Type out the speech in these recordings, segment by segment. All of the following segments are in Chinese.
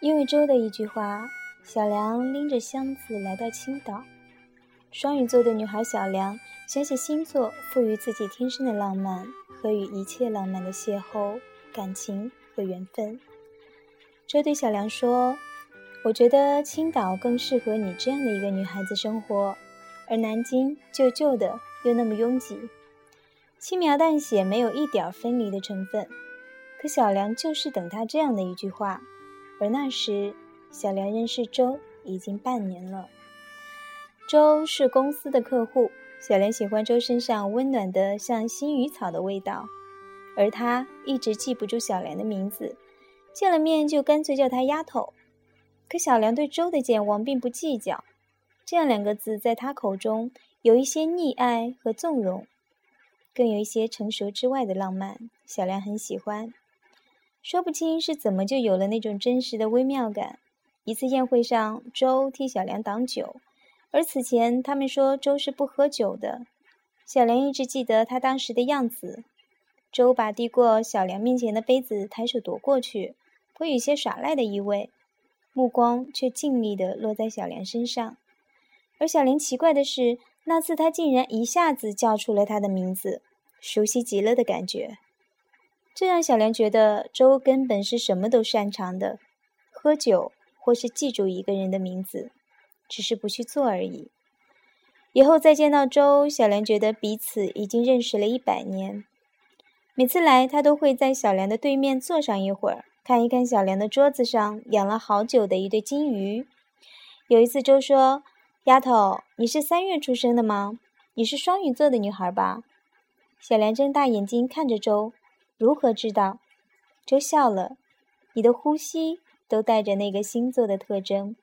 因为周的一句话，小梁拎着箱子来到青岛。双鱼座的女孩小梁，想起星座赋予自己天生的浪漫和与一切浪漫的邂逅、感情和缘分。周对小梁说：“我觉得青岛更适合你这样的一个女孩子生活，而南京旧旧的又那么拥挤，轻描淡写，没有一点分离的成分。可小梁就是等他这样的一句话。”而那时，小梁认识周已经半年了。周是公司的客户，小梁喜欢周身上温暖的像新雨草的味道，而他一直记不住小梁的名字，见了面就干脆叫他丫头。可小梁对周的健忘并不计较，这样两个字在他口中有一些溺爱和纵容，更有一些成熟之外的浪漫。小梁很喜欢。说不清是怎么就有了那种真实的微妙感。一次宴会上，周替小梁挡酒，而此前他们说周是不喝酒的。小梁一直记得他当时的样子。周把递过小梁面前的杯子抬手夺过去，颇有些耍赖的意味，目光却尽力地落在小梁身上。而小梁奇怪的是，那次他竟然一下子叫出了他的名字，熟悉极了的感觉。这让小梁觉得周根本是什么都擅长的，喝酒或是记住一个人的名字，只是不去做而已。以后再见到周，小梁觉得彼此已经认识了一百年。每次来，他都会在小梁的对面坐上一会儿，看一看小梁的桌子上养了好久的一对金鱼。有一次，周说：“丫头，你是三月出生的吗？你是双鱼座的女孩吧？”小梁睁大眼睛看着周。如何知道？周笑了。你的呼吸都带着那个星座的特征。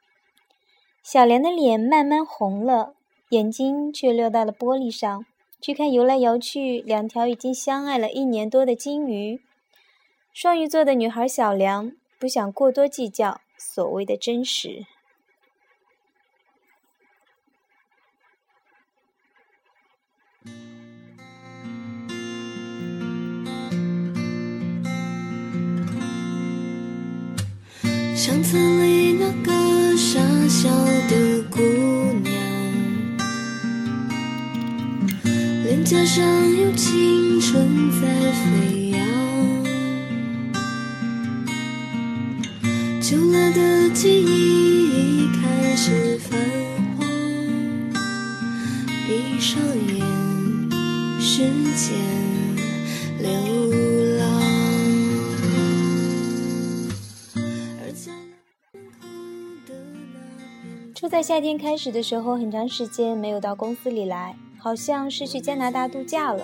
小莲的脸慢慢红了，眼睛却溜到了玻璃上，去看游来游去两条已经相爱了一年多的金鱼。双鱼座的女孩小梁不想过多计较所谓的真实。相册里那个傻笑的姑娘，脸颊上有青春在飞扬，旧了的记忆已开始泛黄，闭上眼，时间在夏天开始的时候，很长时间没有到公司里来，好像是去加拿大度假了。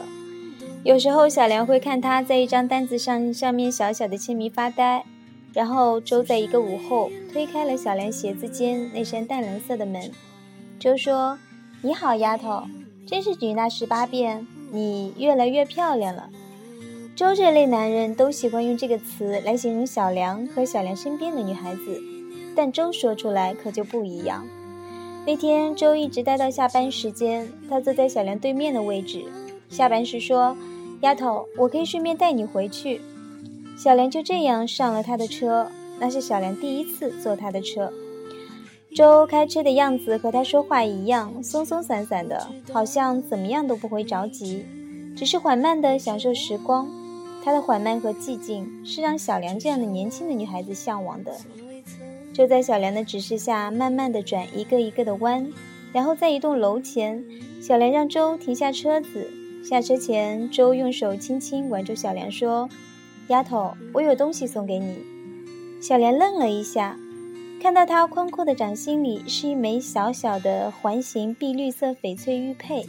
有时候小梁会看他在一张单子上上面小小的签名发呆，然后周在一个午后推开了小梁鞋子间那扇淡蓝色的门。周说：“你好，丫头，真是女大十八变，你越来越漂亮了。”周这类男人都喜欢用这个词来形容小梁和小梁身边的女孩子，但周说出来可就不一样。那天，周一直待到下班时间。他坐在小梁对面的位置。下班时说：“丫头，我可以顺便带你回去。”小梁就这样上了他的车。那是小梁第一次坐他的车。周开车的样子和他说话一样，松松散散的，好像怎么样都不会着急，只是缓慢地享受时光。他的缓慢和寂静是让小梁这样的年轻的女孩子向往的。就在小梁的指示下，慢慢的转一个一个的弯，然后在一栋楼前，小梁让周停下车子。下车前，周用手轻轻挽住小梁，说：“丫头，我有东西送给你。”小梁愣了一下，看到他宽阔的掌心里是一枚小小的环形碧绿色翡翠玉佩。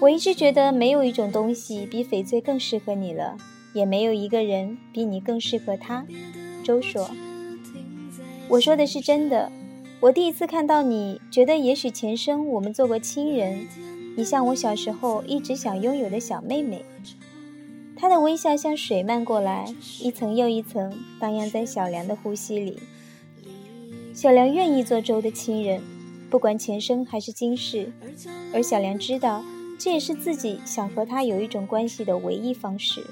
我一直觉得没有一种东西比翡翠更适合你了，也没有一个人比你更适合他。周说。我说的是真的。我第一次看到你，觉得也许前生我们做过亲人。你像我小时候一直想拥有的小妹妹。她的微笑像水漫过来，一层又一层，荡漾在小梁的呼吸里。小梁愿意做周的亲人，不管前生还是今世。而小梁知道，这也是自己想和他有一种关系的唯一方式。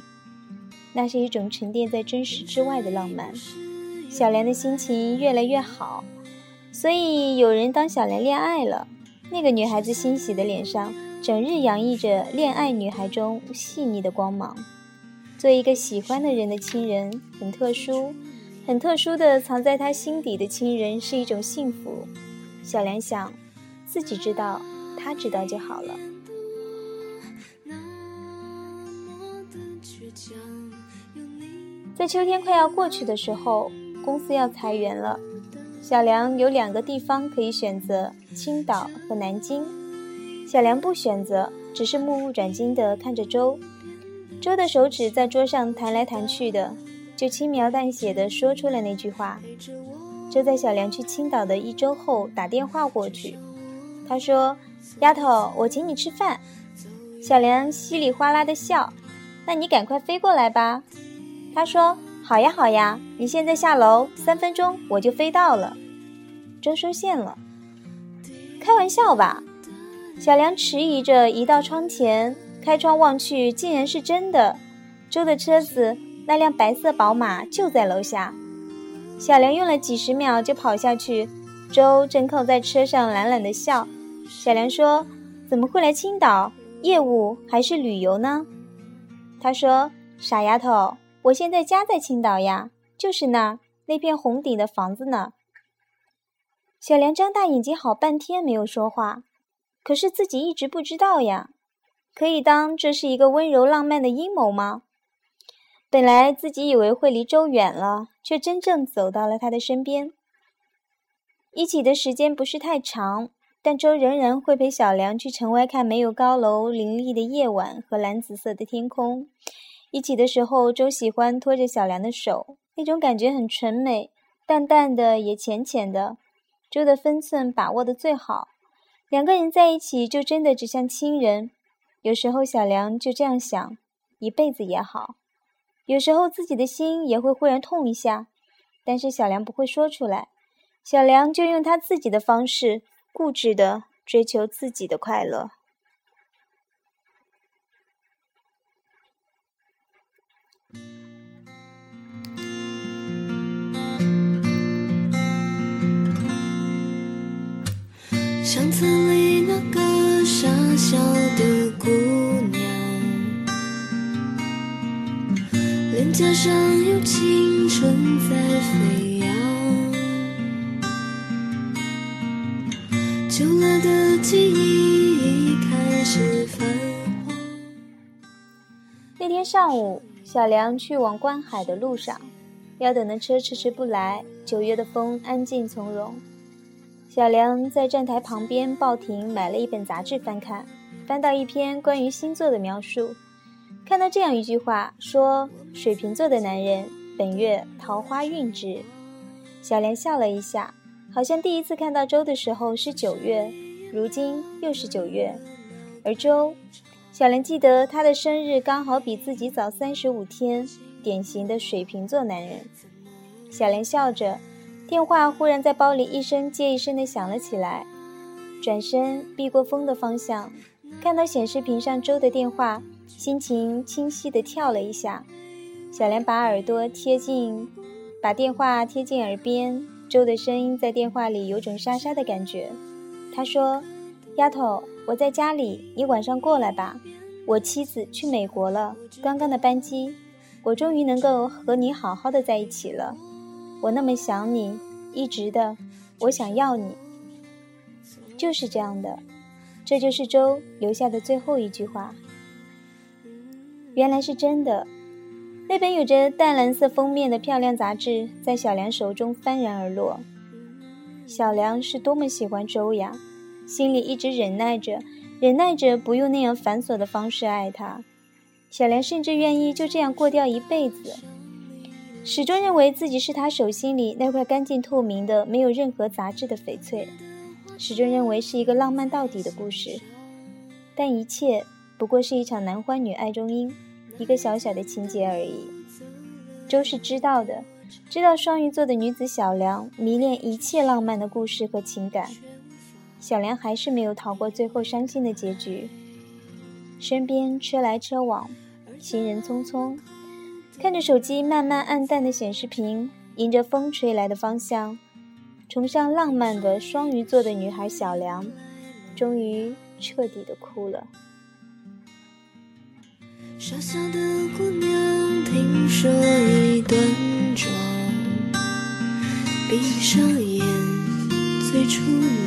那是一种沉淀在真实之外的浪漫。小莲的心情越来越好，所以有人当小莲恋爱了。那个女孩子欣喜的脸上，整日洋溢着恋爱女孩中细腻的光芒。做一个喜欢的人的亲人很特殊，很特殊的藏在她心底的亲人是一种幸福。小莲想，自己知道，他知道就好了。在秋天快要过去的时候，公司要裁员了。小梁有两个地方可以选择：青岛和南京。小梁不选择，只是目不转睛地看着周。周的手指在桌上弹来弹去的，就轻描淡写地说出了那句话。周在小梁去青岛的一周后打电话过去，他说：“丫头，我请你吃饭。”小梁稀里哗啦的笑：“那你赶快飞过来吧。”他说。好呀，好呀，你现在下楼，三分钟我就飞到了。周收线了，开玩笑吧？小梁迟疑着移到窗前，开窗望去，竟然是真的。周的车子，那辆白色宝马就在楼下。小梁用了几十秒就跑下去，周正靠在车上懒懒的笑。小梁说：“怎么会来青岛？业务还是旅游呢？”他说：“傻丫头。”我现在家在青岛呀，就是那儿那片红顶的房子呢。小梁张大眼睛，好半天没有说话，可是自己一直不知道呀。可以当这是一个温柔浪漫的阴谋吗？本来自己以为会离周远了，却真正走到了他的身边。一起的时间不是太长，但周仍然会陪小梁去城外看没有高楼林立的夜晚和蓝紫色的天空。一起的时候，周喜欢拖着小梁的手，那种感觉很纯美，淡淡的也浅浅的。周的分寸把握的最好，两个人在一起就真的只像亲人。有时候小梁就这样想，一辈子也好。有时候自己的心也会忽然痛一下，但是小梁不会说出来，小梁就用他自己的方式，固执的追求自己的快乐。相册里那个傻笑的姑娘，脸颊上有青春在飞扬，旧了的记忆已开始泛黄。那天上午，小梁去往观海的路上，要等的车迟迟不来。九月的风安静从容。小梁在站台旁边报亭买了一本杂志翻看，翻到一篇关于星座的描述，看到这样一句话，说水瓶座的男人本月桃花运之。小梁笑了一下，好像第一次看到周的时候是九月，如今又是九月，而周，小莲记得他的生日刚好比自己早三十五天，典型的水瓶座男人。小莲笑着。电话忽然在包里一声接一声的响了起来，转身避过风的方向，看到显示屏上周的电话，心情清晰的跳了一下。小莲把耳朵贴近，把电话贴近耳边，周的声音在电话里有种沙沙的感觉。他说：“丫头，我在家里，你晚上过来吧。我妻子去美国了，刚刚的班机，我终于能够和你好好的在一起了。”我那么想你，一直的，我想要你，就是这样的，这就是周留下的最后一句话。原来是真的，那本有着淡蓝色封面的漂亮杂志在小梁手中幡然而落。小梁是多么喜欢周呀，心里一直忍耐着，忍耐着不用那样繁琐的方式爱他。小梁甚至愿意就这样过掉一辈子。始终认为自己是他手心里那块干净透明的、没有任何杂质的翡翠，始终认为是一个浪漫到底的故事，但一切不过是一场男欢女爱中音，一个小小的情节而已。周是知道的，知道双鱼座的女子小梁迷恋一切浪漫的故事和情感，小梁还是没有逃过最后伤心的结局。身边车来车往，行人匆匆。看着手机慢慢暗淡的显示屏，迎着风吹来的方向，崇尚浪漫的双鱼座的女孩小梁，终于彻底的哭了。小小的姑娘，听说一段庄，闭上眼，最初你。